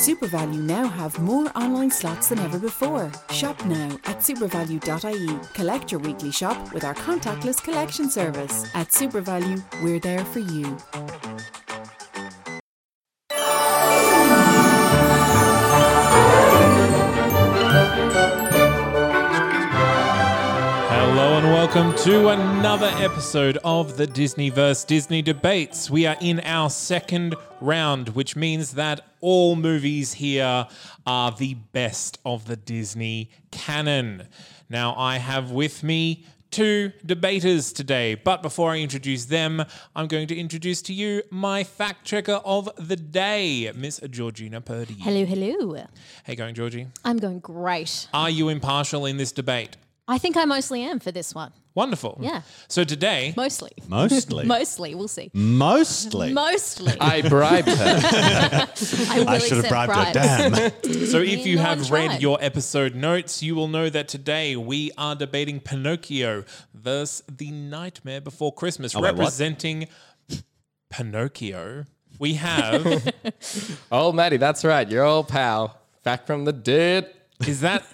SuperValu now have more online slots than ever before. Shop now at supervalu.ie. Collect your weekly shop with our contactless collection service. At SuperValu, we're there for you. Welcome to another episode of the Disney versus Disney Debates. We are in our second round, which means that all movies here are the best of the Disney canon. Now, I have with me two debaters today, but before I introduce them, I'm going to introduce to you my fact checker of the day, Miss Georgina Purdy. Hello, hello. Hey, going, Georgie. I'm going great. Are you impartial in this debate? I think I mostly am for this one. Wonderful. Yeah. So today, Mostly. Mostly. Mostly. We'll see. Mostly. Mostly. I, I bribed her. will I should have accept bribed her. bribes. Damn. So, if you No have read tried. your episode notes, you will know that today we are debating Pinocchio versus The Nightmare Before Christmas, Oh, wait, what? representing Pinocchio. We have. oh, Maddie, that's right. You're old pal. Back from the dead. is that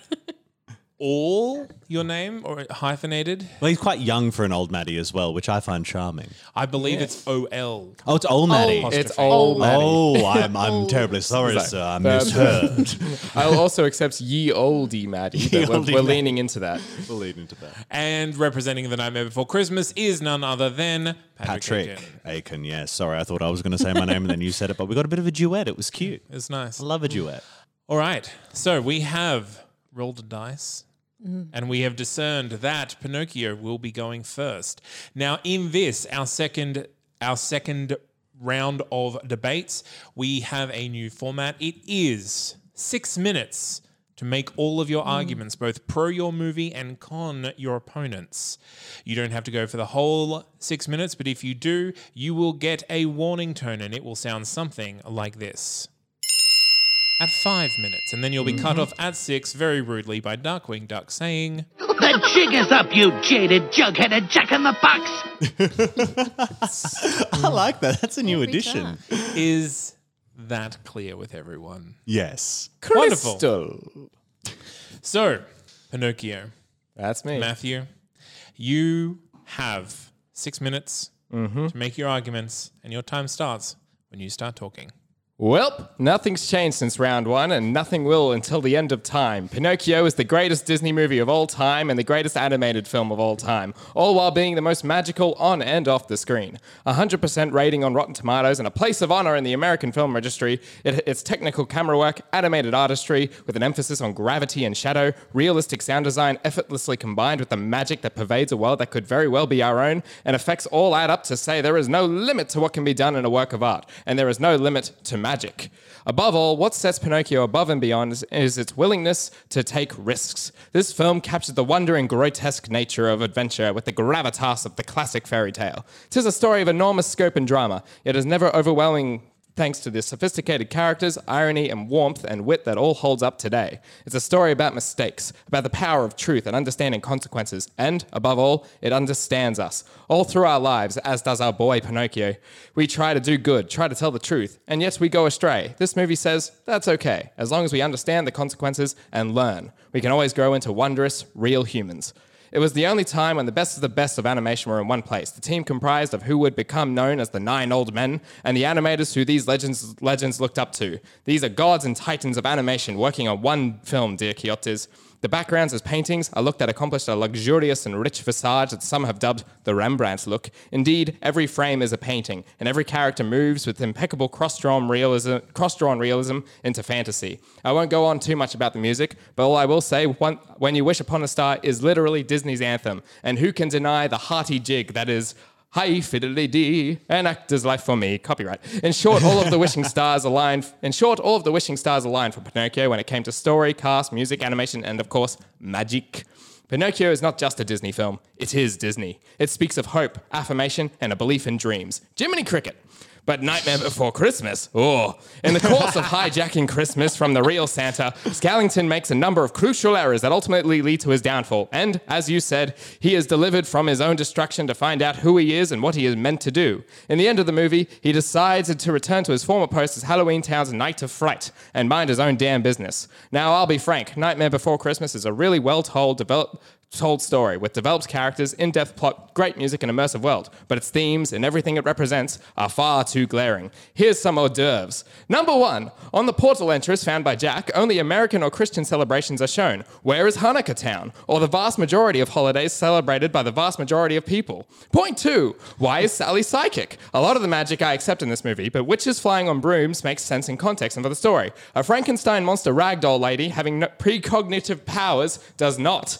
all your name or hyphenated? well, he's quite young for an old Maddie as well, which I find charming. I believe it's OL. Oh, it's old Maddie. Oh. It's old Maddie. Oh, I'm, I'm terribly sorry, Sorry. sir. I Um, misheard. I'll also accept ye oldie Maddie. but we're, oldie we're Maddie. leaning into that. we'll lead into that. And representing The Nightmare Before Christmas is none other than Patrick. Patrick Aiken. Aiken, yes. Sorry, I thought I was going to say my name and then you said it, but we got a bit of a duet. It was cute. It's nice. I love a duet. All right. So we have rolled a dice. Mm. And we have discerned that Pinocchio will be going first. Now, in this, our second, our second round of debates, we have a new format. It is six minutes to make all of your Mm. arguments, both pro your movie and con your opponents. You don't have to go for the whole six minutes, but if you do, you will get a warning tone, and it will sound something like this at five minutes, and then you'll be cut off at six very rudely by Darkwing Duck saying, The jig is up, you jaded, jug-headed jack in the box. I like that. That's a new Every addition. time. Is that clear with everyone? Yes. Wonderful. So, Pinocchio, That's me. Matthew, you have six minutes Mm-hmm. to make your arguments, and your time starts when you start talking. Well, nothing's changed since round one, and nothing will until the end of time. Pinocchio is the greatest Disney movie of all time and the greatest animated film of all time, all while being the most magical on and off the screen. 100% rating on Rotten Tomatoes and a place of honor in the American Film Registry. It, its technical camera work, animated artistry, with an emphasis on gravity and shadow, realistic sound design effortlessly combined with the magic that pervades a world that could very well be our own, and effects all add up to say there is no limit to what can be done in a work of art, and there is no limit to magic. Above all, what sets Pinocchio above and beyond is, its willingness to take risks. This film captures the wonder and grotesque nature of adventure with the gravitas of the classic fairy tale. Tis a story of enormous scope and drama, yet is never overwhelming thanks to the sophisticated characters, irony, and warmth and wit that all holds up today. It's a story about mistakes, about the power of truth and understanding consequences, and, above all, it understands us. All through our lives, as does our boy Pinocchio. We try to do good, try to tell the truth, and yet we go astray. This movie says that's okay, as long as we understand the consequences and learn. We can always grow into wondrous, real humans. It was the only time when the best of the best of animation were in one place. The team comprised of who would become known as the Nine Old Men, and the animators who these legends legends looked up to. These are gods and titans of animation working on one film, dear Quixotes. The backgrounds as paintings are looked at accomplished a luxurious and rich visage that some have dubbed the Rembrandt look. Indeed, every frame is a painting, and every character moves with impeccable cross-drawn realism, cross-drawn realism into fantasy. I won't go on too much about the music, but all I will say, When You Wish Upon a Star is literally Disney's anthem, and who can deny the hearty jig that is Hi fiddly dee, an actor's life for me. Copyright. In short, all of the wishing stars aligned. In short, all of the wishing stars aligned for Pinocchio when it came to story, cast, music, animation, and of course, magic. Pinocchio is not just a Disney film; it is Disney. It speaks of hope, affirmation, and a belief in dreams. Jiminy Cricket. But Nightmare Before Christmas, oh. In the course of hijacking Christmas from the real Santa, Skellington makes a number of crucial errors that ultimately lead to his downfall. And, as you said, he is delivered from his own destruction to find out who he is and what he is meant to do. In the end of the movie, he decides to return to his former post as Halloween Town's Knight of Fright and mind his own damn business. Now, I'll be frank, Nightmare Before Christmas is a really well told, developed, told story with developed characters, in-depth plot, great music, and immersive world. But its themes and everything it represents are far too glaring. Here's some hors d'oeuvres. Number one, on the portal entrance found by Jack, only American or Christian celebrations are shown. Where is Hanukkah Town, or the vast majority of holidays celebrated by the vast majority of people? Point two, why is Sally psychic? A lot of the magic I accept in this movie, but witches flying on brooms makes sense in context and for the story. A Frankenstein monster ragdoll lady having no- precognitive powers does not.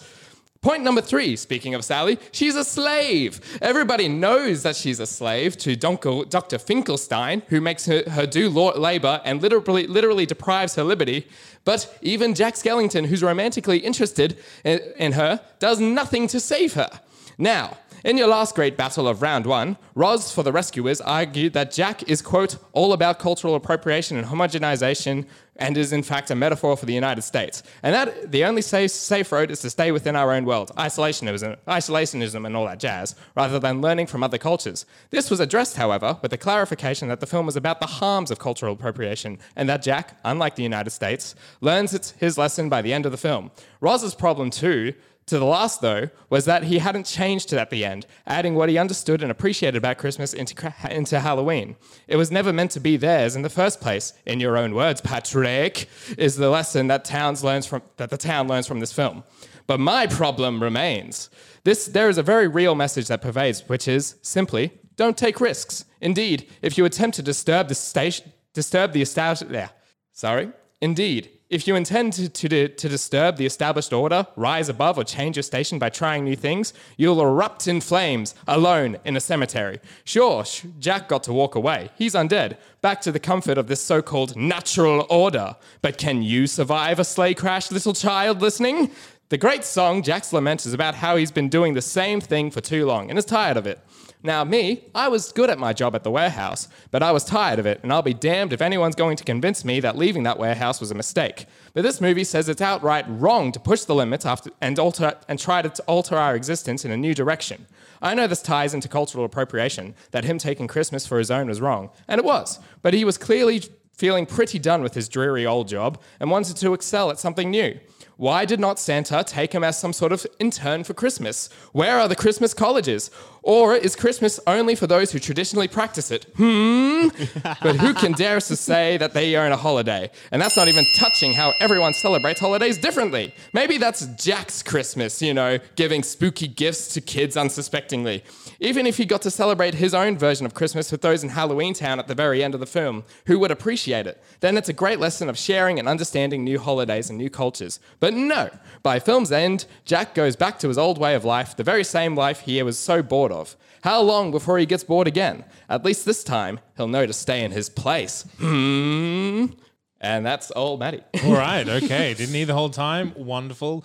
Point number three, speaking of Sally, she's a slave. Everybody knows that she's a slave to Dr. Finkelstein, who makes her, her do labor and literally, literally deprives her liberty. But even Jack Skellington, who's romantically interested in, in her, does nothing to save her. Now, in your last great battle of round one, Roz for the rescuers argued that Jack is, quote, all about cultural appropriation and homogenization and is in fact a metaphor for the United States. And that the only safe, safe road is to stay within our own world, isolationism, isolationism and all that jazz, rather than learning from other cultures. This was addressed, however, with the clarification that the film was about the harms of cultural appropriation, and that Jack, unlike the United States, learns his lesson by the end of the film. Roz's problem too to the last, though, was that he hadn't changed at the end, adding what he understood and appreciated about Christmas into, into Halloween. It was never meant to be theirs in the first place. In your own words, Patrick, is the lesson that, towns learns from, that the town learns from this film. But my problem remains. This, there is a very real message that pervades, which is simply don't take risks. Indeed, if you attempt to disturb the station, disturb the established, yeah, sorry. Indeed, if you intend to, to, to disturb the established order, rise above, or change your station by trying new things, you'll erupt in flames alone in a cemetery. Sure, Jack got to walk away. He's undead, back to the comfort of this so called natural order. But can you survive a sleigh crash, little child listening? The great song, Jack's Lament, is about how he's been doing the same thing for too long and is tired of it. Now, me, I was good at my job at the warehouse, but I was tired of it, and I'll be damned if anyone's going to convince me that leaving that warehouse was a mistake. But this movie says it's outright wrong to push the limits after, and, alter, and try to alter our existence in a new direction. I know this ties into cultural appropriation, that him taking Christmas for his own was wrong, and it was, but he was clearly feeling pretty done with his dreary old job and wanted to excel at something new. Why did not Santa take him as some sort of intern for Christmas? Where are the Christmas colleges? Or is Christmas only for those who traditionally practice it? Hmm? but who can dare to say that they earn a holiday? And that's not even touching how everyone celebrates holidays differently. Maybe that's Jack's Christmas, you know, giving spooky gifts to kids unsuspectingly. Even if he got to celebrate his own version of Christmas with those in Halloween Town at the very end of the film, who would appreciate it? Then it's a great lesson of sharing and understanding new holidays and new cultures. But no, by film's end, Jack goes back to his old way of life, the very same life he was so bored of. How long before he gets bored again? At least this time, he'll know to stay in his place. Hmm. And that's old Matty. All right, okay. Didn't he the whole time? Wonderful.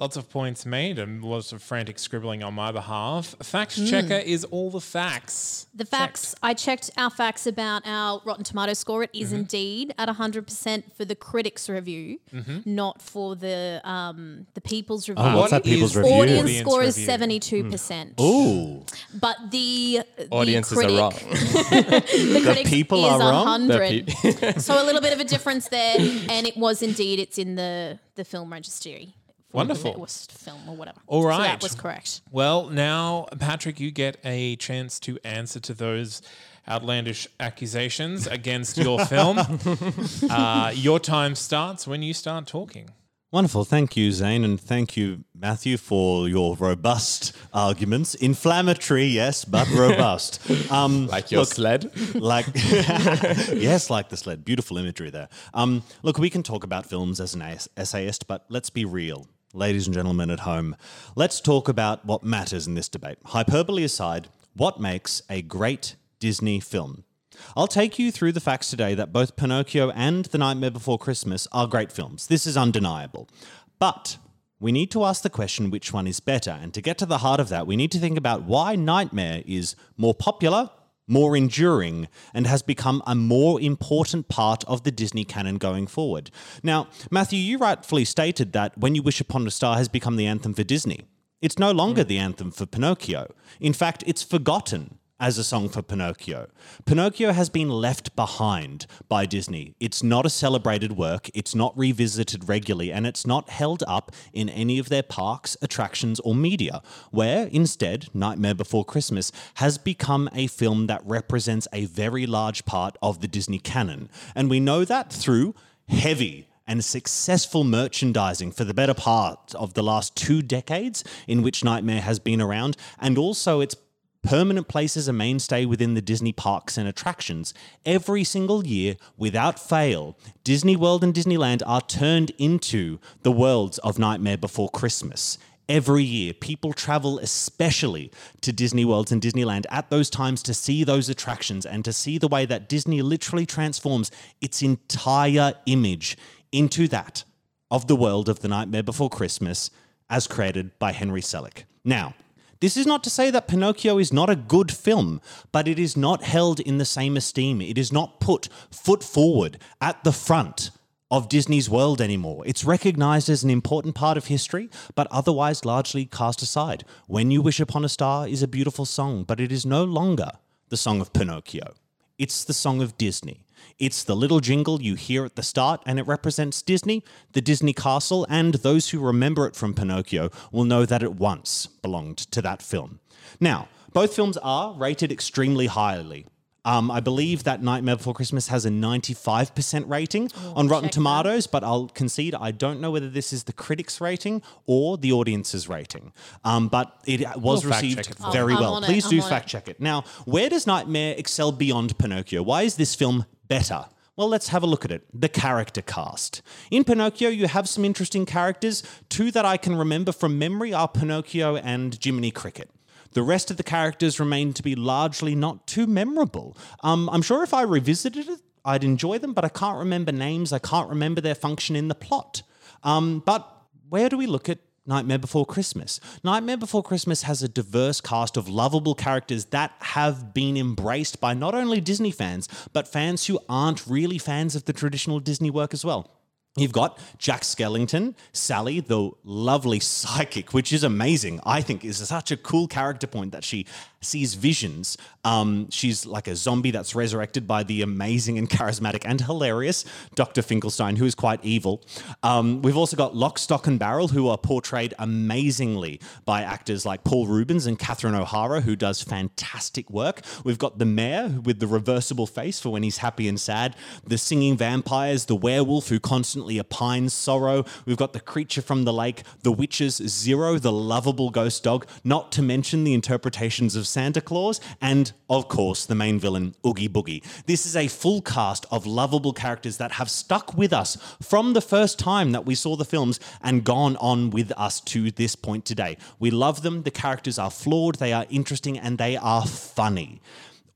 Lots of points made and lots of frantic scribbling on my behalf. Fact hmm. checker is all the facts. The facts, I checked our facts about our Rotten Tomato score. It is mm-hmm. indeed at 100% for the critics' review, mm-hmm. not for the um, the people's oh, review. Oh, what's that people's review? Audience, Audience score is 72%. Hmm. Ooh, But the, the Audiences critic, are wrong. The, critic people is are wrong? 100. so a little bit of a difference there. And it was indeed, it's in the, the film registry. For Wonderful. The worst film or whatever. All right. So that was correct. Well, now, Patrick, you get a chance to answer to those outlandish accusations against your film. uh, your time starts when you start talking. wonderful. Thank you, Zane, and thank you, Matthew, for your robust arguments. Inflammatory, yes, but robust. Um, Like your look, sled. like yes, like the sled. Beautiful imagery there. Um, look, we can talk about films as an essayist, but let's be real. Ladies and gentlemen at home, let's talk about what matters in this debate. Hyperbole aside, what makes a great Disney film? I'll take you through the facts today that both Pinocchio and The Nightmare Before Christmas are great films. This is undeniable. But we need to ask the question which one is better. And to get to the heart of that, we need to think about why Nightmare is more popular, more enduring, and has become a more important part of the Disney canon going forward. Now, Matthew, you rightfully stated that When You Wish Upon a Star has become the anthem for Disney. It's no longer the anthem for Pinocchio. In fact, it's forgotten as a song for Pinocchio. Pinocchio has been left behind by Disney. It's not a celebrated work, it's not revisited regularly, and it's not held up in any of their parks, attractions, or media, where instead, Nightmare Before Christmas has become a film that represents a very large part of the Disney canon. And we know that through heavy and successful merchandising for the better part of the last two decades in which Nightmare has been around, and also its permanent place as a mainstay within the Disney parks and attractions. Every single year, without fail, Disney World and Disneyland are turned into the worlds of Nightmare Before Christmas. Every year, people travel especially to Disney Worlds and Disneyland at those times to see those attractions and to see the way that Disney literally transforms its entire image into that of the world of The Nightmare Before Christmas as created by Henry Selick. Now, this is not to say that Pinocchio is not a good film, but it is not held in the same esteem. It is not put foot forward at the front of Disney's world anymore. It's recognized as an important part of history, but otherwise largely cast aside. When You Wish Upon a Star is a beautiful song, but it is no longer the song of Pinocchio. It's the song of Disney. It's the little jingle you hear at the start, and it represents Disney, the Disney castle, and those who remember it from Pinocchio will know that it once belonged to that film. Now, both films are rated extremely highly. Um, I believe that Nightmare Before Christmas has a 95% rating on Rotten check that. Tomatoes, but I'll concede I don't know whether this is the critics' rating or the audience's rating. Um, but it was We'll received it very. I'm well. on it, Please do on it. fact check it. Now, where does Nightmare excel beyond Pinocchio? Why is this film better? Well, let's have a look at it. The character cast. In Pinocchio, you have some interesting characters. Two that I can remember from memory are Pinocchio and Jiminy Cricket. The rest of the characters remain to be largely not too memorable. Um, I'm sure if I revisited it, I'd enjoy them, but I can't remember names. I can't remember their function in the plot. Um, but where do we look at Nightmare Before Christmas? Nightmare Before Christmas has a diverse cast of lovable characters that have been embraced by not only Disney fans, but fans who aren't really fans of the traditional Disney work as well. You've got Jack Skellington, Sally, the lovely psychic, which is amazing. I think is such a cool character point that she sees visions. Um, she's like a zombie that's resurrected by the amazing and charismatic and hilarious Dr. Finkelstein, who is quite evil. Um, we've also got Lock, Stock, and Barrel, who are portrayed amazingly by actors like Paul Reubens and Catherine O'Hara, who does fantastic work. We've got the mayor with the reversible face for when he's happy and sad, the singing vampires, the werewolf who constantly opines sorrow. We've got the creature from the lake, the witches, Zero, the lovable ghost dog, not to mention the interpretations of Santa Claus, and of course, the main villain, Oogie Boogie. This is a full cast of lovable characters that have stuck with us from the first time that we saw the films and gone on with us to this point today. We love them, the characters are flawed, they are interesting, and they are funny.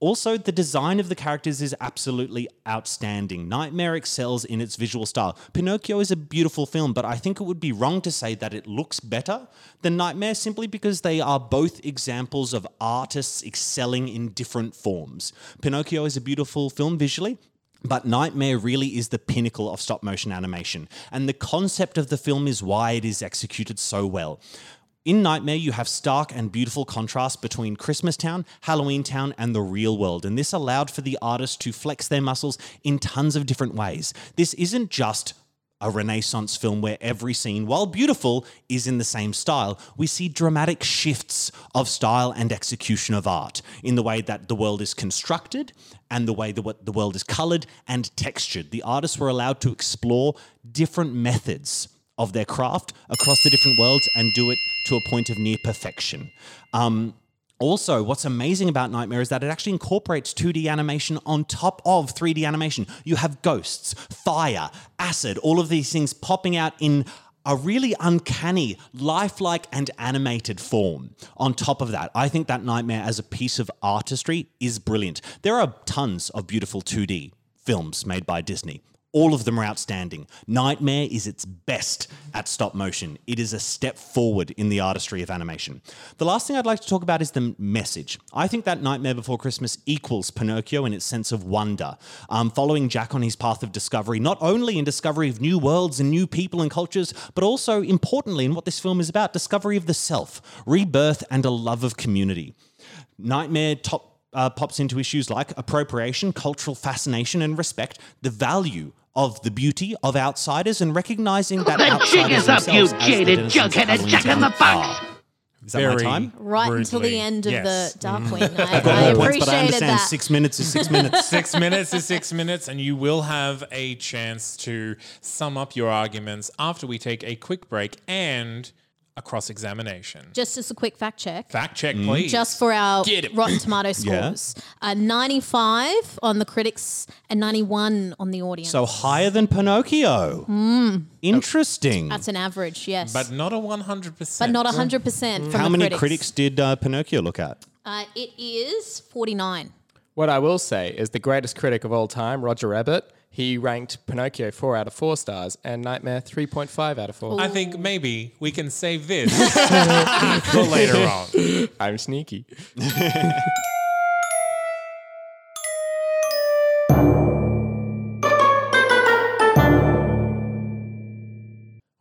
Also, the design of the characters is absolutely outstanding. Nightmare excels in its visual style. Pinocchio is a beautiful film, but I think it would be wrong to say that it looks better than Nightmare simply because they are both examples of artists excelling in different forms. Pinocchio is a beautiful film visually, but Nightmare really is the pinnacle of stop motion animation, and the concept of the film is why it is executed so well. In Nightmare, you have stark and beautiful contrast between Christmas Town, Halloween Town, and the real world, and this allowed for the artists to flex their muscles in tons of different ways. This isn't just a Renaissance film where every scene, while beautiful, is in the same style. We see dramatic shifts of style and execution of art in the way that the world is constructed and the way that the world is colored and textured. The artists were allowed to explore different methods of their craft across the different worlds and do it to a point of near perfection. Um, also, what's amazing about Nightmare is that it actually incorporates 2D animation on top of 3D animation. You have ghosts, fire, acid, all of these things popping out in a really uncanny, lifelike, and animated form. On top of that, I think that Nightmare as a piece of artistry is brilliant. There are tons of beautiful 2D films made by Disney. All of them are outstanding. Nightmare is its best at stop motion. It is a step forward in the artistry of animation. The last thing I'd like to talk about is the message. I think that Nightmare Before Christmas equals Pinocchio in its sense of wonder, um, following Jack on his path of discovery, not only in discovery of new worlds and new people and cultures, but also importantly in what this film is about discovery of the self, rebirth, and a love of community. Nightmare top, uh, pops into issues like appropriation, cultural fascination, and respect, the value of the beauty of outsiders, and recognizing that The outsiders jig is up, you as the jaded denizens of jack in the box. are. Is that my time? Right until the end of Yes. the Darkwing. I, Got I more points, but I understand that. six minutes is six minutes. six minutes is six minutes, and you will have a chance to sum up your arguments after we take a quick break and a cross examination. Just as a quick fact check. Fact check, Mm. please. just for our Get. Rotten Tomato Yeah. scores. Uh, 95 on the critics and 91 on the audience. So higher than Pinocchio. Interesting. That's an average, yes. but not a 100%. But not 100% from How the many critics. critics did uh, Pinocchio look at? Uh, it is 49. What I will say is the greatest critic of all time, Roger Rabbit, he ranked Pinocchio 4 out of 4 stars and Nightmare 3.5 out of 4. I think maybe we can save this for later on. I'm sneaky.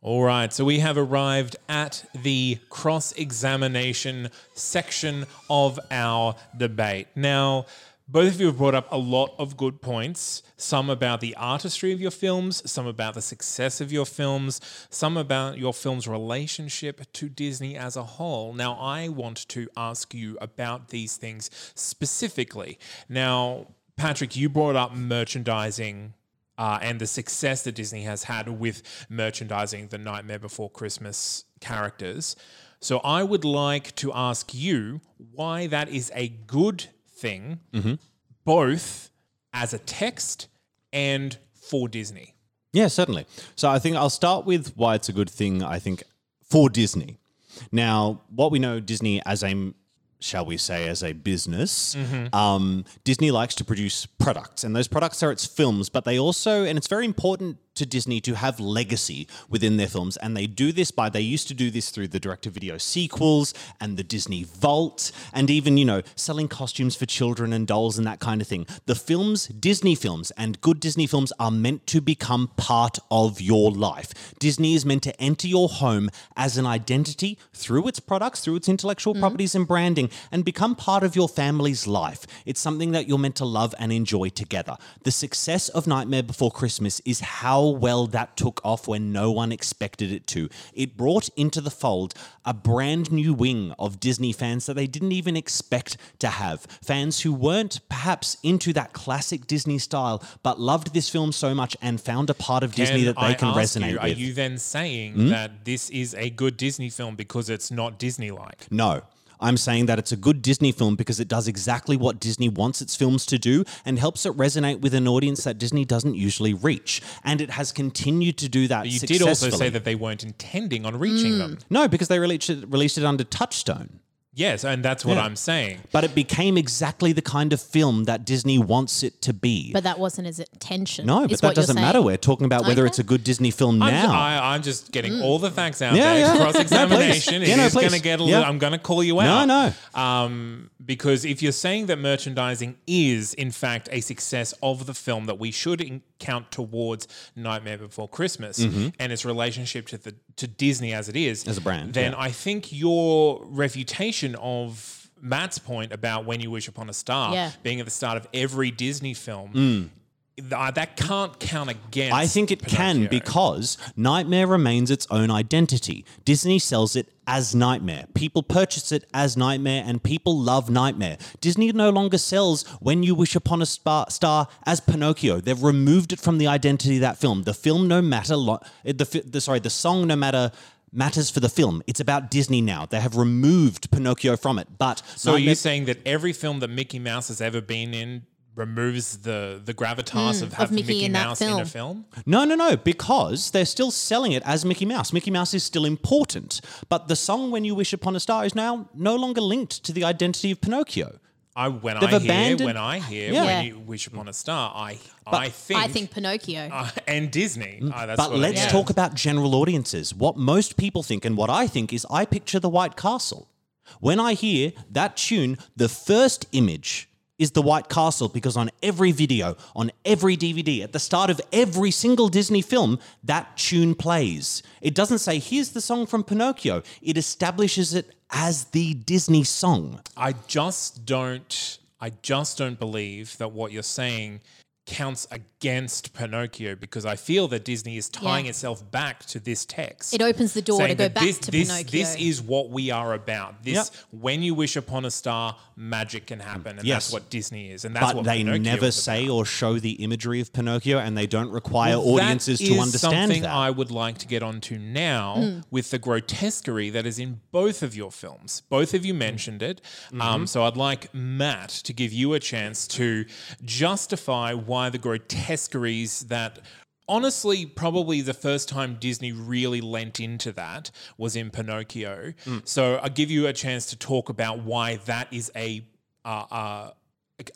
All right, so we have arrived at the cross examination section of our debate. Now, both of you have brought up a lot of good points. Some about the artistry of your films, some about the success of your films, some about your film's relationship to Disney as a whole. Now, I want to ask you about these things specifically. Now, Patrick, you brought up merchandising uh, and the success that Disney has had with merchandising the Nightmare Before Christmas characters. So I would like to ask you why that is a good thing, both as a text and for Disney. Yeah, certainly. So I think I'll start with why it's a good thing, I think, for Disney. Now, what we know Disney as a shall we say, as a business, um, Disney likes to produce products, and those products are its films, but they also, and it's very important to Disney to have legacy within their films, and they do this by, they used to do this through the direct to video sequels and the Disney Vault, and even, you know, selling costumes for children and dolls and that kind of thing. The films, Disney films, and good Disney films are meant to become part of your life. Disney is meant to enter your home as an identity through its products, through its intellectual mm-hmm. properties and branding, and become part of your family's life. It's something that you're meant to love and enjoy together. The success of Nightmare Before Christmas is how well that took off when no one expected it to. It brought into the fold a brand new wing of Disney fans that they didn't even expect to have. Fans who weren't perhaps into that classic Disney style, but loved this film so much and found a part of Disney that they I can resonate you, Are with. Hmm? you then saying that this is a good Disney film because it's not Disney like? No. I'm saying that it's a good Disney film because it does exactly what Disney wants its films to do and helps it resonate with an audience that Disney doesn't usually reach. And it has continued to do that successfully. You did also say that they weren't intending on reaching mm, them. No, because they released it, released it under Touchstone. Yes, and that's what Yeah. I'm saying. But it became exactly the kind of film that Disney wants it to be. But that wasn't his intention. no, but that doesn't matter. We're talking about whether Okay. it's a good Disney film I'm, now. ju- I, I'm just getting all the facts out Yeah, there. yeah. Cross examination. No. Yeah, no, going to get a Yeah. little. I'm going to call you out. No, out. no. Um, because if you're saying that merchandising is in fact a success of the film that we should in- count towards Nightmare Before Christmas and its relationship to the to Disney as it is Mm-hmm. As a brand, then yeah. I think your refutation of Matt's point about When You Wish Upon a Star Yeah. being at the start of every Disney film. th- that can't count against. I think it can because Nightmare remains its own identity. Disney sells it as Nightmare. People purchase it as Nightmare and people love Nightmare. Disney no longer sells When You Wish Upon a Star, star as Pinocchio. They've removed it from the identity of that film. The film no matter lo- eh, the, the sorry, the song no matter matters for the film. It's about Disney now. They have removed Pinocchio from it. But So are you saying that every film that Mickey Mouse has ever been in removes the the gravitas hmm, of having Mickey Mickey, in that Mouse in a film. film? No, no, no, because they're still selling it as Mickey Mouse. Mickey Mouse is still important, but the song When You Wish Upon a Star is now no longer linked to the identity of Pinocchio. I when They've I hear when I hear Yeah. when you wish upon a star, I I think I think Pinocchio. uh, and Disney. Mm, ah, that's But let's it is. talk about general audiences. What most people think and what I think is I picture the White Castle. When I hear that tune, the first image is the White Castle because on every video, on every DVD, at the start of every single Disney film, that tune plays. It doesn't say, here's the song from Pinocchio. It establishes it as the Disney song. I just don't. I just don't believe that what you're saying counts against Pinocchio because I feel that Disney is tying Yeah. itself back to this text. It opens the door to go back this, to this, Pinocchio. This is what we are about. This, Yep. when you wish upon a star, magic can happen, and Yes. that's what Disney is, and that's But what they Pinocchio never say about. or show the imagery of Pinocchio, and they don't require Well, audiences to is understand something that. I would like to get onto now Hmm. with the grotesquerie that is in both of your films. Both of you mentioned it. Mm-hmm. Um, so I'd like Matt to give you a chance to justify why the grotesqueries that. Honestly, probably the first time Disney really lent into that was in Pinocchio. Mm. So I'll give you a chance to talk about why that is a uh, uh,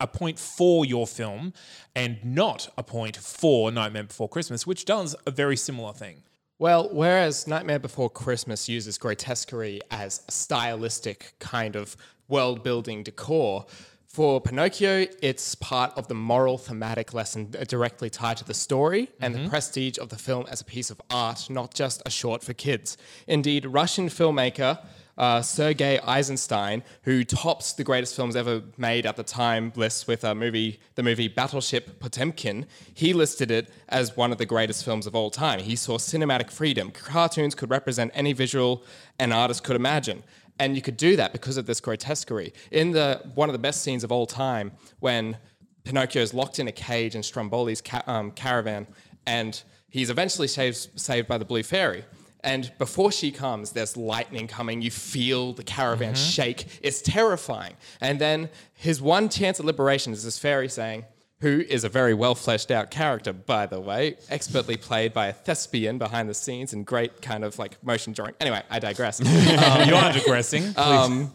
a point for your film and not a point for Nightmare Before Christmas, which does a very similar thing. Well, whereas Nightmare Before Christmas uses grotesquerie as a stylistic kind of world building decor, for Pinocchio, it's part of the moral thematic lesson directly tied to the story and the prestige of the film as a piece of art, not just a short for kids. Indeed, Russian filmmaker uh, Sergei Eisenstein, who tops the greatest films ever made at the time list with a movie, the movie Battleship Potemkin, he listed it as one of the greatest films of all time. He saw cinematic freedom. Cartoons could represent any visual an artist could imagine. And you could do that because of this grotesquerie. In the one of the best scenes of all time, when Pinocchio is locked in a cage in Stromboli's ca- um, caravan, and he's eventually saved, saved by the Blue Fairy. And before she comes, there's lightning coming. You feel the caravan shake. It's terrifying. And then his one chance at liberation is this fairy saying, who is a very well fleshed out character, by the way, expertly played by a thespian behind the scenes and great kind of like motion drawing. Anyway, I digress. you are digressing. Please. Um,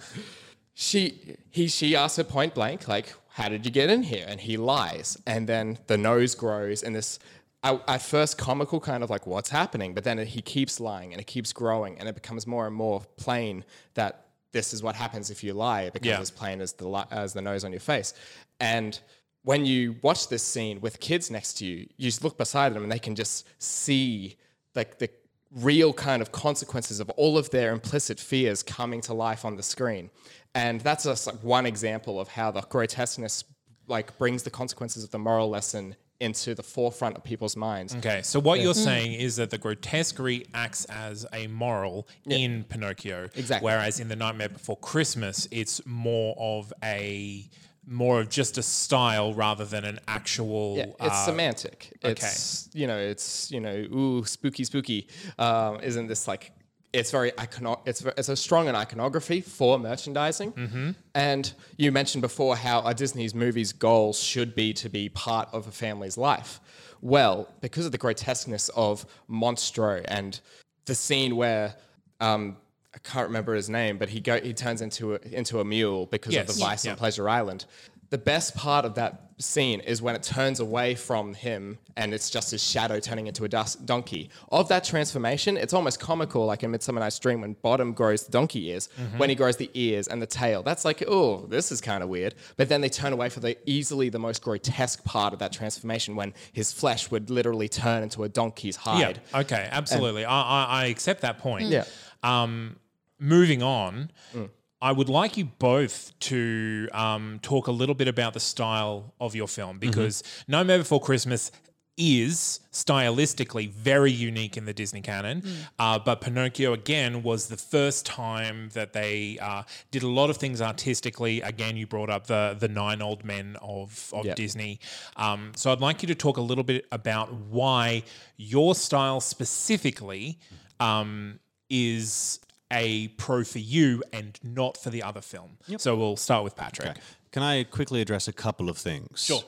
she he she asks her point blank like how did you get in here and he lies and then the nose grows and this at at first comical kind of like what's happening but then he keeps lying and it keeps growing and it becomes more and more plain that this is what happens if you lie it becomes Yeah. as plain as the li- as the nose on your face and when you watch this scene with kids next to you you just look beside them and they can just see like the real kind of consequences of all of their implicit fears coming to life on the screen. And that's just like one example of how the grotesqueness like brings the consequences of the moral lesson into the forefront of people's minds. Okay, so what you're mm. saying is that the grotesquerie acts as a moral in Pinocchio, Exactly. Whereas in the Nightmare Before Christmas, it's more of a more of just a style rather than an actual. Yeah, it's uh, semantic. It's you know, it's you know, ooh, spooky, spooky. Um, isn't this like? It's very icono- It's it's a strong an iconography for merchandising. Mm-hmm. And you mentioned before how a Disney's movies' goal should be to be part of a family's life. Well, because of the grotesqueness of Monstro and the scene where. Um, I can't remember his name, but he go he turns into a, into a mule because of the vice Yeah. on Pleasure Island. The best part of that scene is when it turns away from him and it's just his shadow turning into a dus- donkey. Of that transformation, it's almost comical, like in Midsummer Night's Dream when Bottom grows the donkey ears, Mm-hmm. when he grows the ears and the tail. That's like, oh, this is kind of weird. But then they turn away for the easily the most grotesque part of that transformation when his flesh would literally turn into a donkey's hide. Yeah. Okay. Absolutely. I, I I accept that point. Yeah. Um, moving on, Mm. I would like you both to um, talk a little bit about the style of your film Mm-hmm. because Nightmare Before Christmas is stylistically very unique in the Disney canon. Mm. Uh, but Pinocchio, again, was the first time that they uh, did a lot of things artistically. Again, you brought up the, the nine old men of, of Yeah. Disney. Um, so I'd like you to talk a little bit about why your style specifically um, is a pro for you and not for the other film. So we'll start with Patrick. Can I quickly address a couple of things? Sure.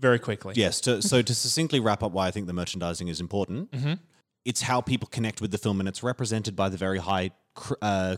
Very quickly. Yes. To, so to succinctly wrap up why I think the merchandising is important, Mm-hmm. it's how people connect with the film, and it's represented by the very high cr- uh,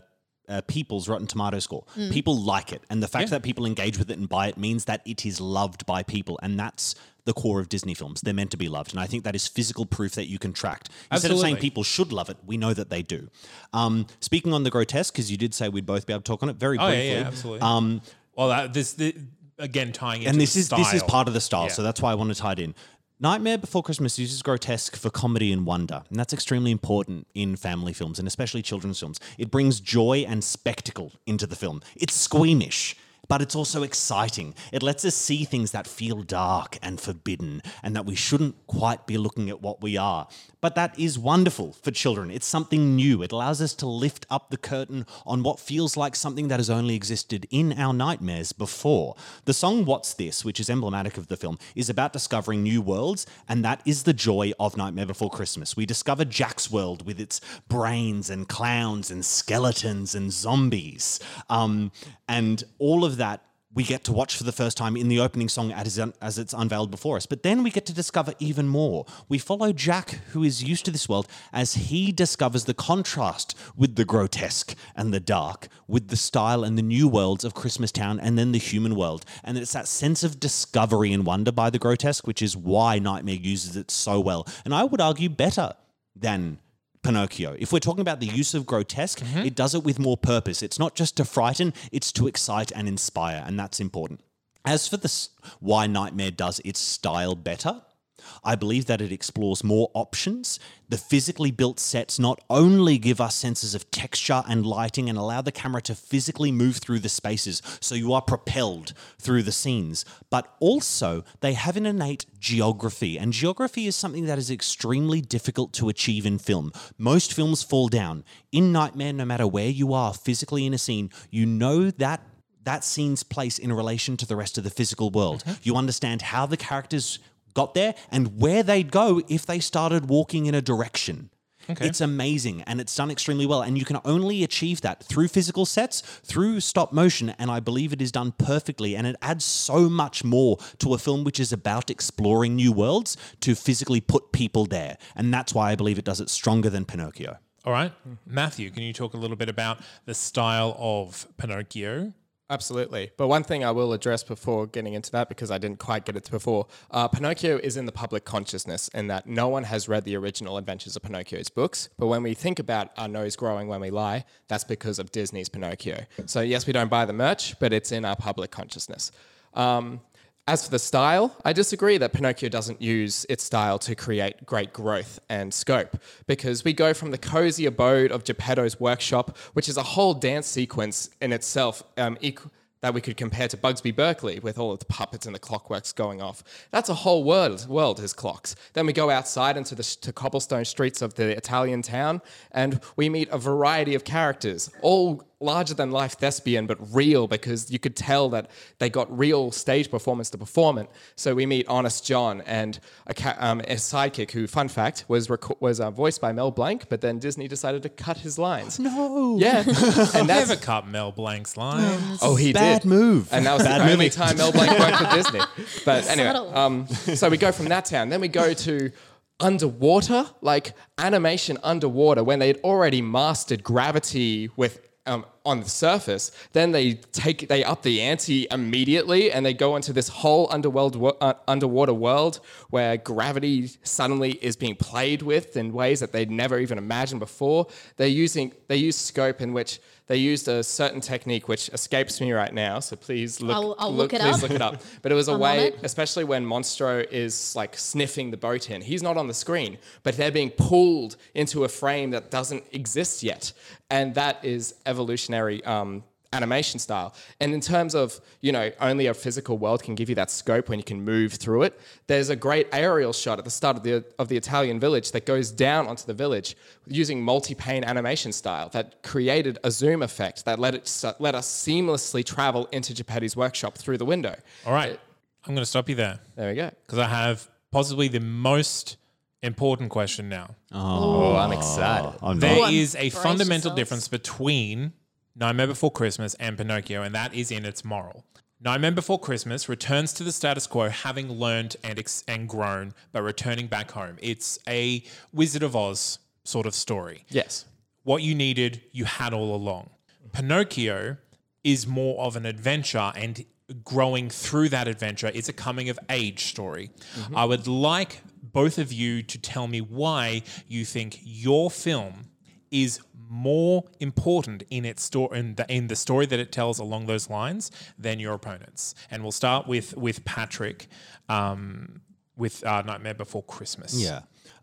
uh, people's Rotten Tomato score. People like it, and the fact Yeah. that people engage with it and buy it means that it is loved by people, and that's the core of Disney films. They're meant to be loved, and I think that is physical proof that you can track. Instead of saying people should love it, we know that they do. Um, speaking on the grotesque, because you did say we'd both be able to talk on it very Oh briefly. yeah, yeah, absolutely. Um, well, that, this the, again tying into and this the is this is style. part of the style, Yeah. so that's why I want to tie it in. Nightmare Before Christmas uses grotesque for comedy and wonder, and that's extremely important in family films and especially children's films. It brings joy and spectacle into the film. It's squeamish, but it's also exciting. It lets us see things that feel dark and forbidden, and that we shouldn't quite be looking at what we are. But that is wonderful for children. It's something new. It allows us to lift up the curtain on what feels like something that has only existed in our nightmares before. The song What's This, which is emblematic of the film, is about discovering new worlds, and that is the joy of Nightmare Before Christmas. We discover Jack's world with its brains and clowns and skeletons and zombies. Um, and all of that we get to watch for the first time in the opening song as, it's unveiled before us. But then we get to discover even more. We follow Jack, who is used to this world, as he discovers the contrast with the grotesque and the dark, with the style and the new worlds of Christmas Town and then the human world. And it's that sense of discovery and wonder by the grotesque, which is why Nightmare uses it so well. And I would argue better than Pinocchio. If we're talking about the use of grotesque, mm-hmm. it does it with more purpose. It's not just to frighten, it's to excite and inspire, and that's important. As for the why Nightmare does its style better, I believe that it explores more options. The physically built sets not only give us senses of texture and lighting and allow the camera to physically move through the spaces so you are propelled through the scenes, but also they have an innate geography. And geography is something that is extremely difficult to achieve in film. Most films fall down. In Nightmare, no matter where you are physically in a scene, you know that that scene's place in relation to the rest of the physical world. Mm-hmm. You understand how the characters got there and where they'd go if they started walking in a direction. It's amazing and it's done extremely well. And you can only achieve that through physical sets, through stop motion. And I believe it is done perfectly. And it adds so much more to a film which is about exploring new worlds to physically put people there. And that's why I believe it does it stronger than Pinocchio. All right, Matthew, can you talk a little bit about the style of Pinocchio? Absolutely. But one thing I will address before getting into that, because I didn't quite get it before, uh, Pinocchio is in the public consciousness in that no one has read the original Adventures of Pinocchio's books. But when we think about our nose growing when we lie, that's because of Disney's Pinocchio. So yes, we don't buy the merch, but it's in our public consciousness. Um, as for the style, I disagree that Pinocchio doesn't use its style to create great growth and scope because we go from the cozy abode of Geppetto's workshop, which is a whole dance sequence in itself um, equ- that we could compare to Busby Berkeley with all of the puppets and the clockworks going off. That's a whole world, world his clocks. Then we go outside into the to cobblestone streets of the Italian town and we meet a variety of characters, all larger than life thespian, but real because you could tell that they got real stage performance to perform it. So we meet Honest John and a, ca- um, a sidekick who, fun fact, was reco- was uh, voiced by Mel Blanc, but then Disney decided to cut his lines. No. Yeah. and that's Never cut Mel Blanc's lines. Oh, he Bad did. move. And that was Bad the only movie. time Mel Blanc worked for Disney. But anyway, um, so we go from that town. Then we go to underwater, like animation underwater, when they'd already mastered gravity with. Um, on the surface, then they take they up the ante immediately, and they go into this whole underworld uh, underwater world where gravity suddenly is being played with in ways that they'd never even imagined before. They're using they use scope in which they used a certain technique which escapes me right now. So please look I'll- I'll look it please up. look it up. But it was a I'm way, especially when Monstro is like sniffing the boat in. He's not on the screen, but they're being pulled into a frame that doesn't exist yet, and that is evolutionary um, animation style. And in terms of you know, only a physical world can give you that scope when you can move through it. There's a great aerial shot at the start of the of the Italian village that goes down onto the village using multiplane animation style that created a zoom effect that let it let us seamlessly travel into Geppetto's workshop through the window. All right, I'm going to stop you there There we go. because I have possibly the most important question now. Oh, I'm excited. I'm There not. is a Brace fundamental yourselves. difference between Nightmare Before Christmas and Pinocchio, and that is in its moral. Nightmare Before Christmas returns to the status quo, having learned and ex- and grown, but returning back home. It's a Wizard of Oz sort of story. Yes. What you needed, you had all along. Pinocchio is more of an adventure and growing through that adventure it's a coming of age story. Mm-hmm. I would like both of you to tell me why you think your film is more important in its story in the in the story that it tells along those lines than your opponents. And we'll start with with Patrick um, with uh, Nightmare Before Christmas. Yeah.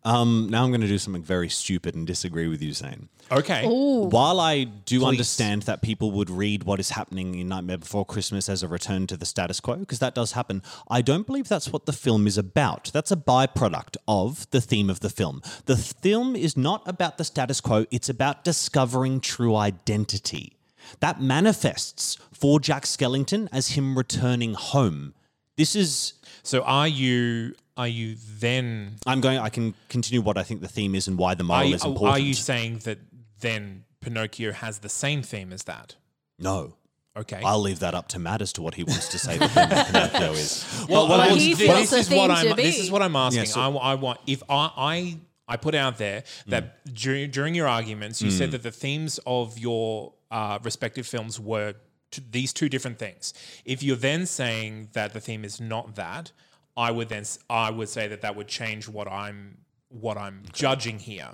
Um, now I'm going to do something very stupid and disagree with you, Zane. Okay. While I do understand that people would read what is happening in Nightmare Before Christmas as a return to the status quo, because that does happen, I don't believe that's what the film is about. That's a byproduct of the theme of the film. The film is not about the status quo, it's about discovering true identity. That manifests for Jack Skellington as him returning home. This is So are you are you then I'm going. I can continue what I think the theme is and why the are moral you, is important. are you saying that then Pinocchio has the same theme as that? no, Okay. I'll leave that up to Matt as to what he wants to say the theme of Pinocchio is. well, what well, he this is what I'm. This is what I'm asking. Yeah, so- I, I want if I. I I put out there that during, during your arguments, you said that the themes of your uh, respective films were t- these two different things. If you're then saying that the theme is not that, I would then I would say that that would change what I'm what I'm judging here.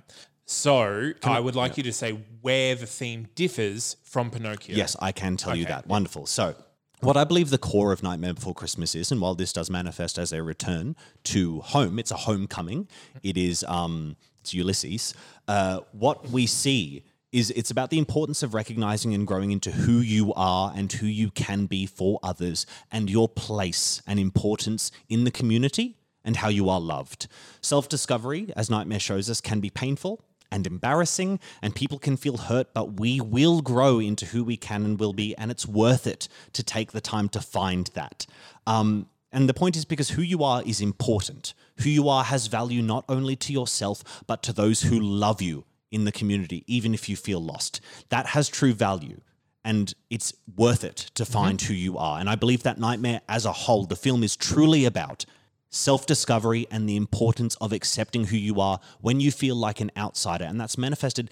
So I would like you to say where the theme differs from Pinocchio. Yes, I can tell you that. Wonderful. So, what I believe the core of Nightmare Before Christmas is, and while this does manifest as a return to home, it's a homecoming. It is um, it's Ulysses. Uh, what we see is it's about the importance of recognizing and growing into who you are and who you can be for others, and your place and importance in the community and how you are loved. Self discovery, as Nightmare shows us, can be painful and embarrassing, and people can feel hurt, but we will grow into who we can and will be, and it's worth it to take the time to find that. Um, and the point is because who you are is important. Who you are has value not only to yourself, but to those who love you in the community, even if you feel lost. That has true value. And it's worth it to find who you are. And I believe that Nightmare as a whole, the film is truly about self discovery and the importance of accepting who you are when you feel like an outsider. And that's manifested.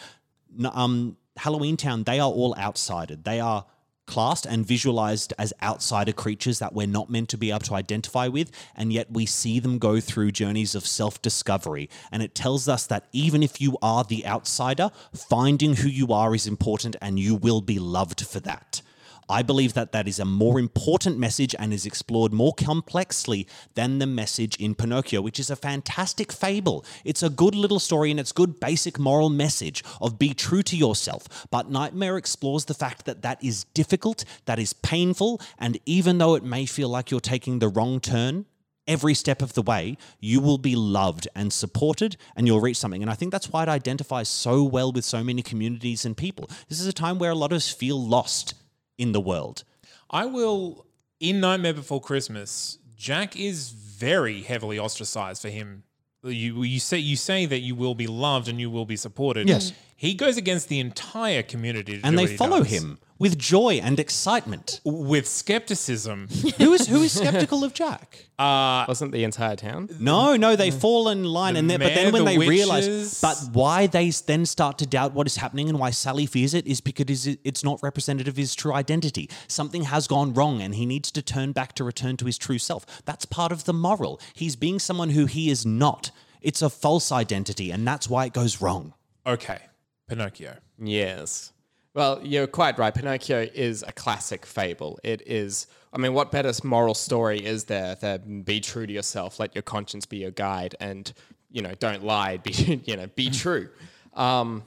Um, Halloween Town, they are all outsided. They are classed and visualized as outsider creatures that we're not meant to be able to identify with. And yet we see them go through journeys of self discovery. And it tells us that even if you are the outsider, finding who you are is important and you will be loved for that. I believe that that is a more important message and is explored more complexly than the message in Pinocchio, which is a fantastic fable. It's a good little story and it's good basic moral message of be true to yourself. But Nightmare explores the fact that that is difficult, that is painful, and even though it may feel like you're taking the wrong turn, every step of the way, you will be loved and supported and you'll reach something. And I think that's why it identifies so well with so many communities and people. This is a time where a lot of us feel lost in the world. I will in Nightmare Before Christmas. Jack is very heavily ostracized for him. You you say you say that you will be loved and you will be supported. Yes. he goes against the entire community, to And they follow does. him with joy and excitement. with skepticism. who is who is skeptical of Jack? Uh, Wasn't the entire town? No, no, they mm. fall in line, The and then, but then when the they realize, but why they s- then start to doubt what is happening and why Sally fears it is because it- it's not representative of his true identity. Something has gone wrong, and he needs to turn back to return to his true self. That's part of the moral. He's being someone who he is not. It's a false identity, and that's why it goes wrong. okay, Pinocchio. Yes. Well, you're quite right. Pinocchio is a classic fable. It is, I mean, what better moral story is there than be true to yourself, let your conscience be your guide, and, you know, don't lie, be, you know, be true. Um,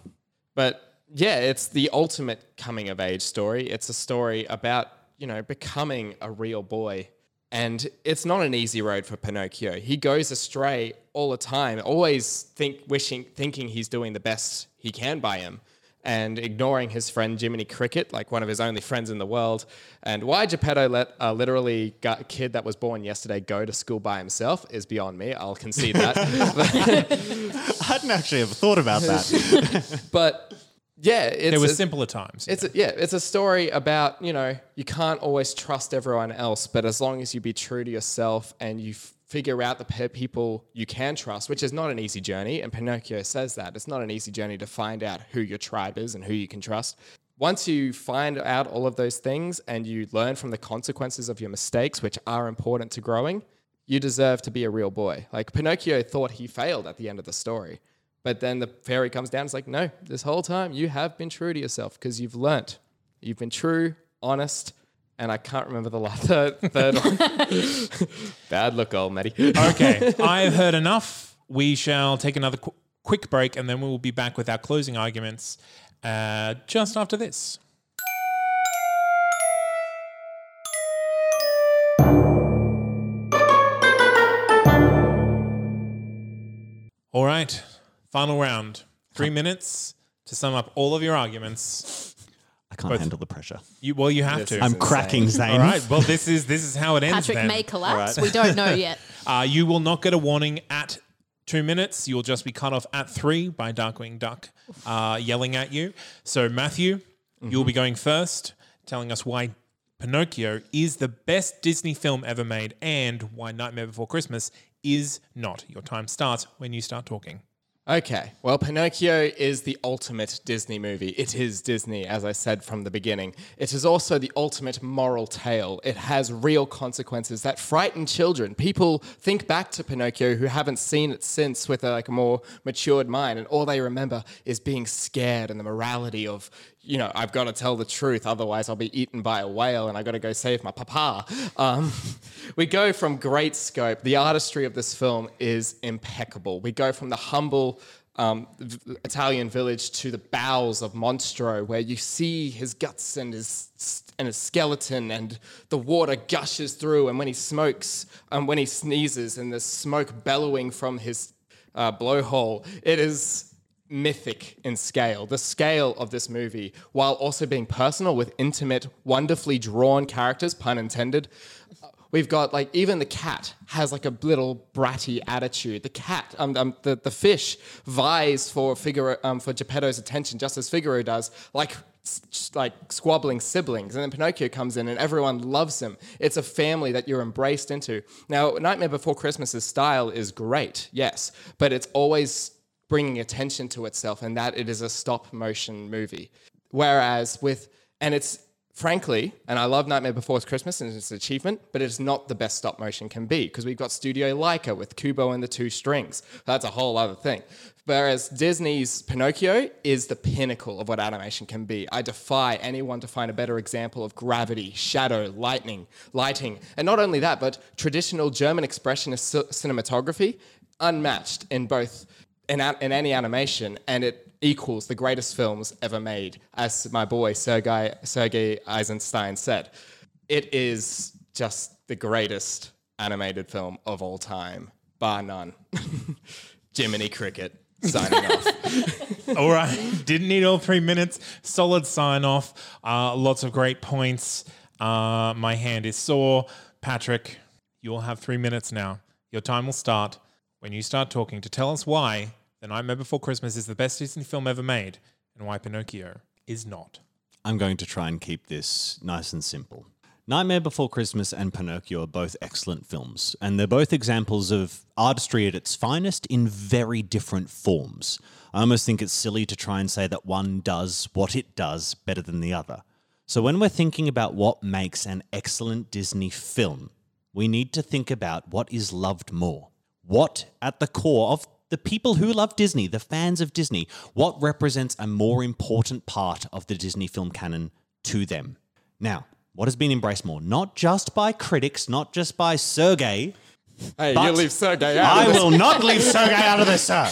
but yeah, it's the ultimate coming of age story. It's a story about, you know, becoming a real boy. And it's not an easy road for Pinocchio. He goes astray all the time, always think, wishing, thinking he's doing the best he can by him, and ignoring his friend Jiminy Cricket, like one of his only friends in the world. And why Geppetto let a literally gu- kid that was born yesterday go to school by himself is beyond me. I'll concede that. I hadn't actually ever thought about that. but yeah, it's There were simpler times. It's a, yeah, it's a story about you know you can't always trust everyone else, but as long as you be true to yourself and you f- figure out the people you can trust, which is not an easy journey, and Pinocchio says that it's not an easy journey to find out who your tribe is and who you can trust. once you find out all of those things and you learn from the consequences of your mistakes, which are important to growing, you deserve to be a real boy. Like Pinocchio thought he failed at the end of the story. But then the fairy comes down. It's like, no, this whole time you have been true to yourself because you've learnt. You've been true, honest, and I can't remember the last third, third one. Bad look, old Matty. Okay, I've heard enough. We shall take another qu- quick break and then we will be back with our closing arguments uh, just after this. All right, final round. Three minutes to sum up all of your arguments. I can't handle the pressure. You well, you have This to. is I'm insane. cracking, Zane. all right. Well, this is this is how it ends. Patrick then. may collapse. We don't know yet. Uh, you will not get a warning at two minutes. You'll just be cut off at three by Darkwing Duck uh, yelling at you. So, Matthew, you'll be going first, telling us why Pinocchio is the best Disney film ever made and why Nightmare Before Christmas is not. Your time starts when you start talking. Okay, well, Pinocchio is the ultimate Disney movie. It is Disney, as I said from the beginning. It is also the ultimate moral tale. It has real consequences that frighten children. People think back to Pinocchio who haven't seen it since with a, like a more matured mind, and all they remember is being scared and the morality of, you know, I've got to tell the truth, otherwise I'll be eaten by a whale, and I've got to go save my papa. Um, we go from great scope. The artistry of this film is impeccable. We go from the humble um, Italian village to the bowels of Monstro, where you see his guts and his and his skeleton, and the water gushes through, and when he smokes, and when he sneezes, and the smoke bellowing from his uh, blowhole, it is mythic in scale. The scale of this movie, while also being personal with intimate, wonderfully drawn characters, pun intended. We've got like even the cat has like a little bratty attitude. The cat, um, um the, the fish vies for Figaro, um, for Geppetto's attention just as Figaro does, like like squabbling siblings. And then Pinocchio comes in and everyone loves him. It's a family that you're embraced into. Now, Nightmare Before Christmas's style is great, yes, but it's always bringing attention to itself and that it is a stop motion movie. Whereas with, and it's frankly, and I love Nightmare Before Christmas and it's an achievement, but it's not the best stop motion can be because we've got Studio Laika with Kubo and the Two Strings. That's a whole other thing. Whereas Disney's Pinocchio is the pinnacle of what animation can be. I defy anyone to find a better example of gravity, shadow, lightning, lighting, and not only that, but traditional German expressionist ci- cinematography, unmatched in both in, in any animation, and it equals the greatest films ever made, as my boy Sergei Sergei Eisenstein said. It is just the greatest animated film of all time, bar none. Jiminy Cricket signing off. All right. Didn't need all three minutes. Solid sign off. Uh, lots of great points. Uh, my hand is sore. Patrick, you will have three minutes now. Your time will start when you start talking to tell us why The Nightmare Before Christmas is the best Disney film ever made and why Pinocchio is not. I'm going to try and keep this nice and simple. Nightmare Before Christmas and Pinocchio are both excellent films, and they're both examples of artistry at its finest in very different forms. I almost think it's silly to try and say that one does what it does better than the other. So when we're thinking about what makes an excellent Disney film, we need to think about what is loved more. What, at the core of the people who love Disney, the fans of Disney, what represents a more important part of the Disney film canon to them? Now, what has been embraced more? Not just by critics, not just by Sergei. Hey, you leave Sergei out. I of this. will not leave Sergei out of this, sir.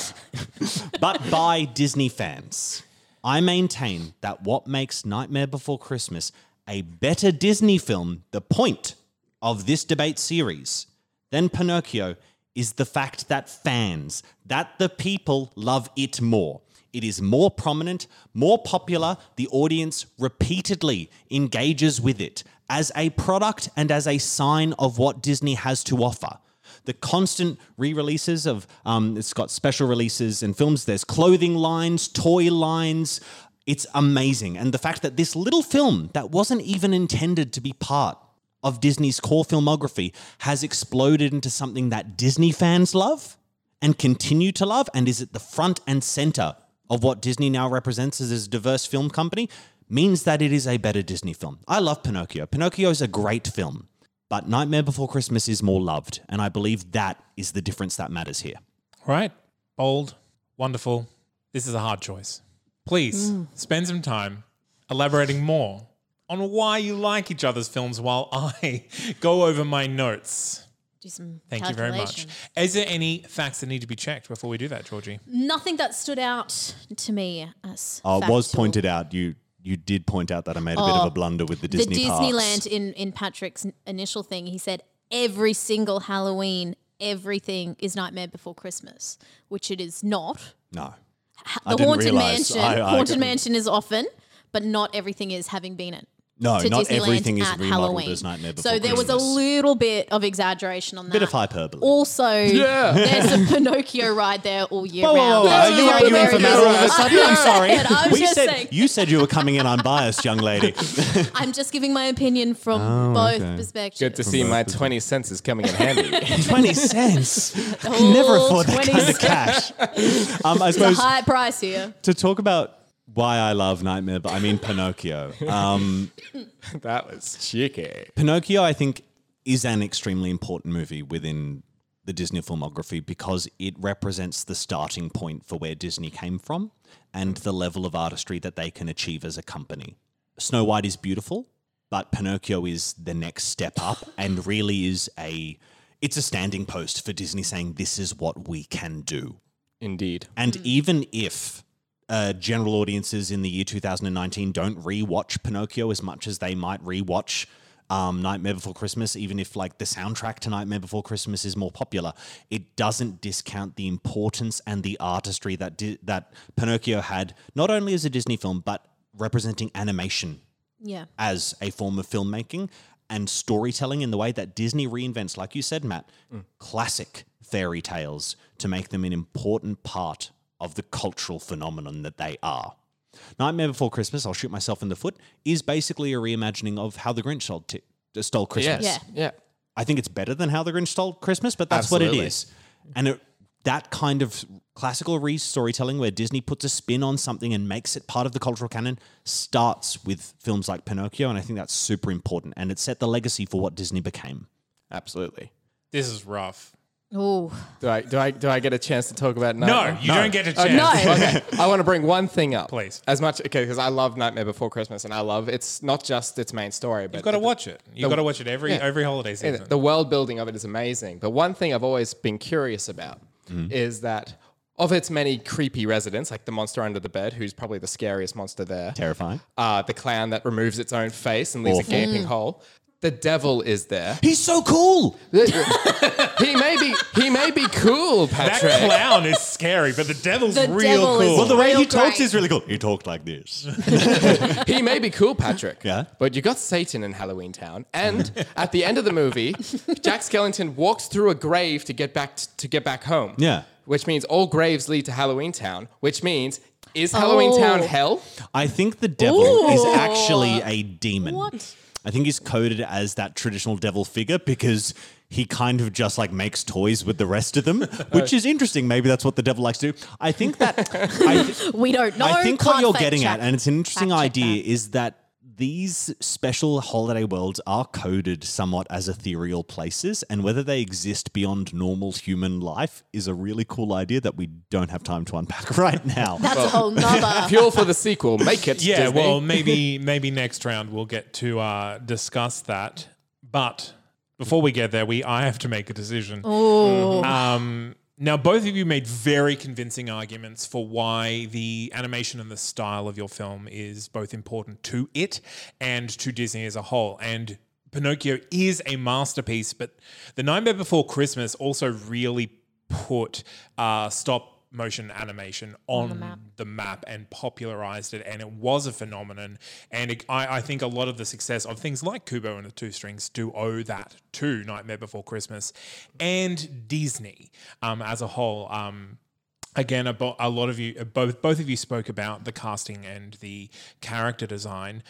but by Disney fans. I maintain that what makes Nightmare Before Christmas a better Disney film, the point of this debate series, than Pinocchio is the fact that fans, that the people love it more. It is more prominent, more popular. The audience repeatedly engages with it as a product and as a sign of what Disney has to offer the constant re-releases of um, it's got special releases and films there's clothing lines toy lines it's amazing and the fact that this little film that wasn't even intended to be part of disney's core filmography has exploded into something that disney fans love and continue to love and is at the front and center of what disney now represents as a diverse film company means that it is a better Disney film. I love Pinocchio. Pinocchio is a great film, but Nightmare Before Christmas is more loved, and I believe that is the difference that matters here. Right? Bold, wonderful. This is a hard choice. Please mm. spend some time elaborating more on why you like each other's films while I go over my notes. Do some Thank you very much. Is there any facts that need to be checked before we do that, Georgie? Nothing that stood out to me as Uh, was pointed out, you you did point out that I made a bit of Oh, a blunder with the the Disney Disneyland parks. in in Patrick's initial thing. He said every single Halloween, everything is Nightmare Before Christmas, which it is not. No. Ha- I The didn't Haunted realise. Mansion, I- I- Haunted Mansion is often, but not everything is having been it. No, to not Disneyland everything is at remodeled Halloween. as Nightmare Before So there was a Christmas. little bit of exaggeration on that. Bit of hyperbole. Also, there's a Pinocchio ride there all year Whoa, whoa, round. whoa, That's Are you very, arguing for good. Matt all of a sudden? I'm sorry. I was we just said saying, you said you were coming in unbiased, young lady. I'm just giving my opinion from Oh, both okay. perspectives. Good to see my 20 cents is coming in handy. Twenty cents. I can never afford that 20 kind of cash. Um, I It's a suppose high price here. to talk about why I love Nightmare, but I mean Pinocchio. Um, that was cheeky. Pinocchio, I think, is an extremely important movie within the Disney filmography because it represents the starting point for where Disney came from and the level of artistry that they can achieve as a company. Snow White is beautiful, but Pinocchio is the next step up and really is a it's a standing post for Disney saying this is what we can do. Indeed. And even if uh, general audiences in the year 2019 don't rewatch Pinocchio as much as they might rewatch um, Nightmare Before Christmas, even if like the soundtrack to Nightmare Before Christmas is more popular, it doesn't discount the importance and the artistry that di- that Pinocchio had, not only as a Disney film but representing animation Yeah. as a form of filmmaking and storytelling in the way that Disney reinvents, like you said, Matt, classic fairy tales to make them an important part of the cultural phenomenon that they are. Nightmare Before Christmas, I'll shoot myself in the foot, is basically a reimagining of How the Grinch Stole, t- uh, stole Christmas. Yes. Yeah. I think it's better than How the Grinch Stole Christmas, but that's what it is. Absolutely. And it, that kind of classical re storytelling where Disney puts a spin on something and makes it part of the cultural canon starts with films like Pinocchio. And I think that's super important. And it set the legacy for what Disney became. Absolutely. This is rough. Oh, Do I do I do I get a chance to talk about No, Nightmare? you don't get a chance. no. okay, I want to bring one thing up, Please. As much okay, because I love Nightmare Before Christmas, and I love it's not just its main story, but You've got to the- watch it. You've got to watch it every yeah. every holiday season. the world building of it is amazing. But one thing I've always been curious about is that of its many creepy residents, like the monster under the bed, who's probably the scariest monster there, Terrifying. uh, the clown that removes its own face and leaves Awful. a gaping hole. The devil is there. He's so cool. he may be he may be cool, Patrick. that clown is scary, but the devil's The real devil is- cool. Well, the way he Real talks great. is really cool. He talked like this. he may be cool, Patrick. Yeah. But you got Satan in Halloween Town, and at the end of the movie, Jack Skellington walks through a grave to get back t- to get back home. Yeah. Which means all graves lead to Halloween Town. Which means is Halloween Oh. Town hell? I think the devil is Ooh. actually a demon. What? I think he's coded as that traditional devil figure because he kind of just like makes toys with the rest of them, which is interesting. Maybe that's what the devil likes to do. I think that I, th- We don't know. I think what you're getting check. at, and it's an interesting Fact idea, that. is that these special holiday worlds are coded somewhat as ethereal places, and whether they exist beyond normal human life is a really cool idea that we don't have time to unpack right now. That's a whole nother. Fuel for the sequel. Make it. yeah, Disney. well, maybe maybe next round we'll get to uh, discuss that. But before we get there, we I have to make a decision. Oh, Um, now, both of you made very convincing arguments for why the animation and the style of your film is both important to it and to Disney as a whole. And Pinocchio is a masterpiece, but The Nightmare Before Christmas also really put uh, stop motion animation on, the, map. and popularized it, and it was a phenomenon. And it, I, I think a lot of the success of things like Kubo and the Two Strings do owe that to Nightmare Before Christmas and Disney um, as a whole. Um, again, a, bo- a lot of you, both both of you spoke about the casting and the character design.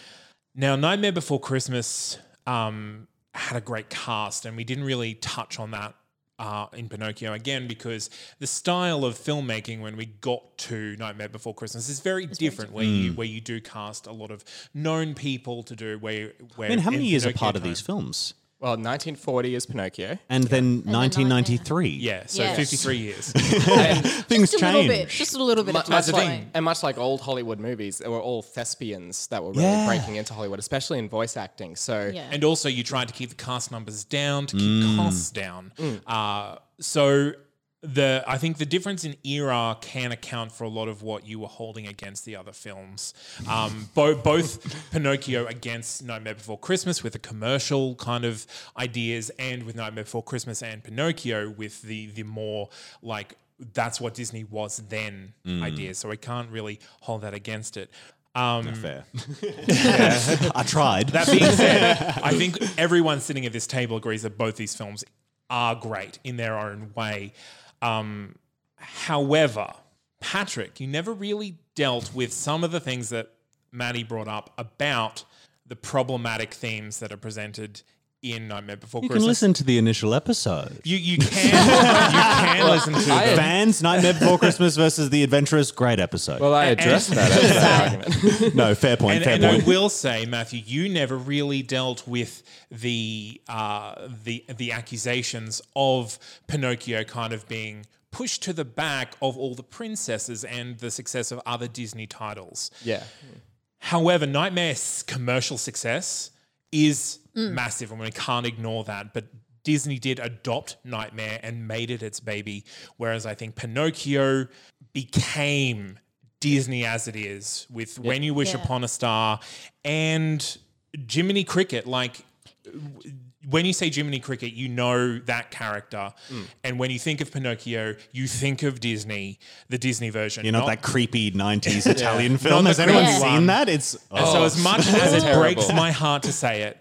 Now, Nightmare Before Christmas um, had a great cast, and we didn't really touch on that uh, in Pinocchio again because the style of filmmaking when we got to Nightmare Before Christmas is very different. Where you where you do cast a lot of known people to do where where. I mean, how many in years are Pinocchio part of these films? Well, 1940 is Pinocchio. And then Nightmare. 1993. Yeah, so Yes. 53 years. Things Just a little bit. Just a little bit Mu- of much time. like, and much like old Hollywood movies, they were all thespians that were really Yeah. breaking into Hollywood, especially in voice acting. So Yeah. and also you tried to keep the cast numbers down to keep costs down. Uh, so the I think the difference in era can account for a lot of what you were holding against the other films. Um, bo- both Pinocchio against Nightmare Before Christmas with the commercial kind of ideas, and with Nightmare Before Christmas and Pinocchio with the the more like that's what Disney was then ideas. So I can't really hold that against it. Um, Fair. I tried. that being said, I think everyone sitting at this table agrees that both these films are great in their own way. Um, however, Patrick, you never really dealt with some of the things that Maddie brought up about the problematic themes that are presented in Nightmare Before Christmas. you can listen to the initial episode. You you can you can listen to them. Fans, Nightmare Before Christmas versus The Adventurous, great episode. well, I addressed that as an argument. no, fair point, and, fair point. and I point. will say, Matthew, you never really dealt with the uh, the the accusations of Pinocchio kind of being pushed to the back of all the princesses and the success of other Disney titles. Yeah. However, Nightmare's commercial success is mm. massive, and we can't ignore that. But Disney did adopt Nightmare and made it its baby, whereas I think Pinocchio became Disney as it is with When You Wish Yeah. Upon a Star and Jiminy Cricket. Like, when you say Jiminy Cricket, you know that character. Mm. And when you think of Pinocchio, you think of Disney, the Disney version. you know not- that creepy 90s Italian film? Not Has anyone creepy seen that? It's And so, oh, as much as it breaks my heart to say it,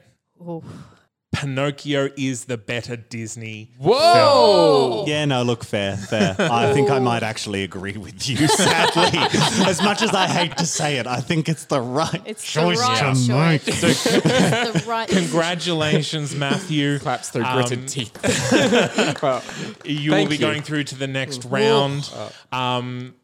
Pinocchio is the better Disney. Whoa! Yeah, no, look, fair, fair. I think I might actually agree with you, sadly. as much as I hate to say it, I think it's the right It's choice the right to choice. make. It's the right. Congratulations, Matthew. Claps through Um, gritted teeth. well, You will be you. going through to the next round. Um,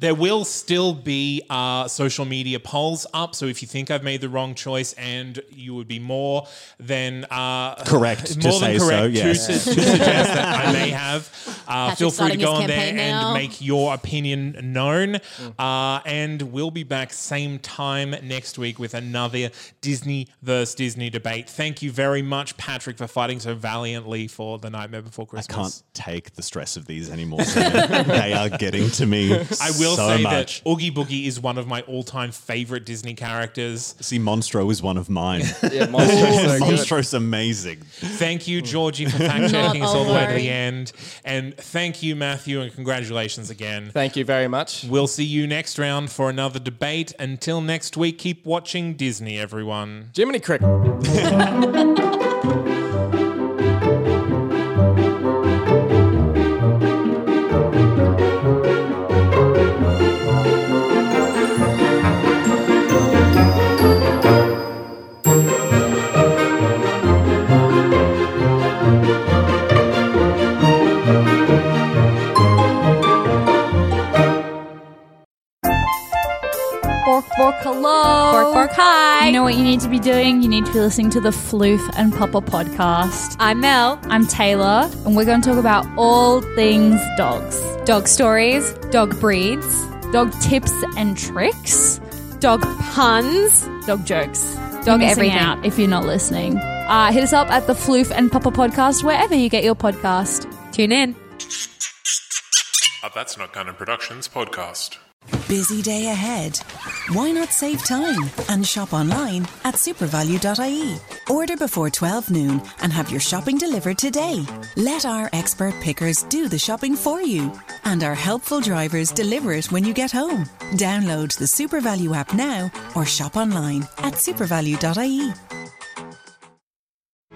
there will still be uh, social media polls up. So if you think I've made the wrong choice and you would be more than uh, Correct to more than say so, yes. to, su- to suggest that I may have, uh, feel free to go on there now. and make your opinion known. Mm. Uh, and we'll be back same time next week with another Disney versus Disney debate. Thank you very much, Patrick, for fighting so valiantly for the Nightmare Before Christmas. I can't take the stress of these anymore. They are getting to me I will so say much. that Oogie Boogie is one of my all-time favorite Disney characters. See, Monstro is one of mine. yeah, Monstro's so. Monstro's amazing. Thank you, Georgie, for fact-checking us all the way to the end, and thank you, Matthew, and congratulations again. Thank you very much. We'll see you next round for another debate. Until next week, keep watching Disney, everyone. Jiminy Cricket. Need to be listening to the Floof and Papa podcast. I'm Mel. I'm Taylor, and we're going to talk about all things dogs Dog stories, dog breeds, dog tips and tricks, dog puns. dog jokes, Dog everything. out if you're not listening. Uh, hit us up at the Floof and Papa podcast, wherever you get your podcast. Tune in. A That's Not Canon Productions podcast. Busy day ahead? Why not save time and shop online at supervalu.ie? Order before 12 noon and have your shopping delivered today. Let our expert pickers do the shopping for you, and our helpful drivers deliver it when you get home. Download the SuperValu app now or shop online at supervalu.ie.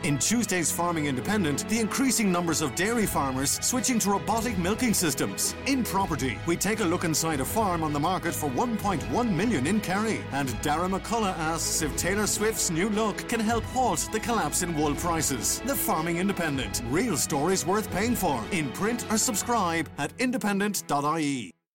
In Tuesday's Farming Independent, the increasing numbers of dairy farmers switching to robotic milking systems. In property, we take a look inside a farm on the market for 1.1 million in Kerry. And Dara McCullough asks if Taylor Swift's new look can help halt the collapse in wool prices. The Farming Independent. Real stories worth paying for. In print or subscribe at independent.ie.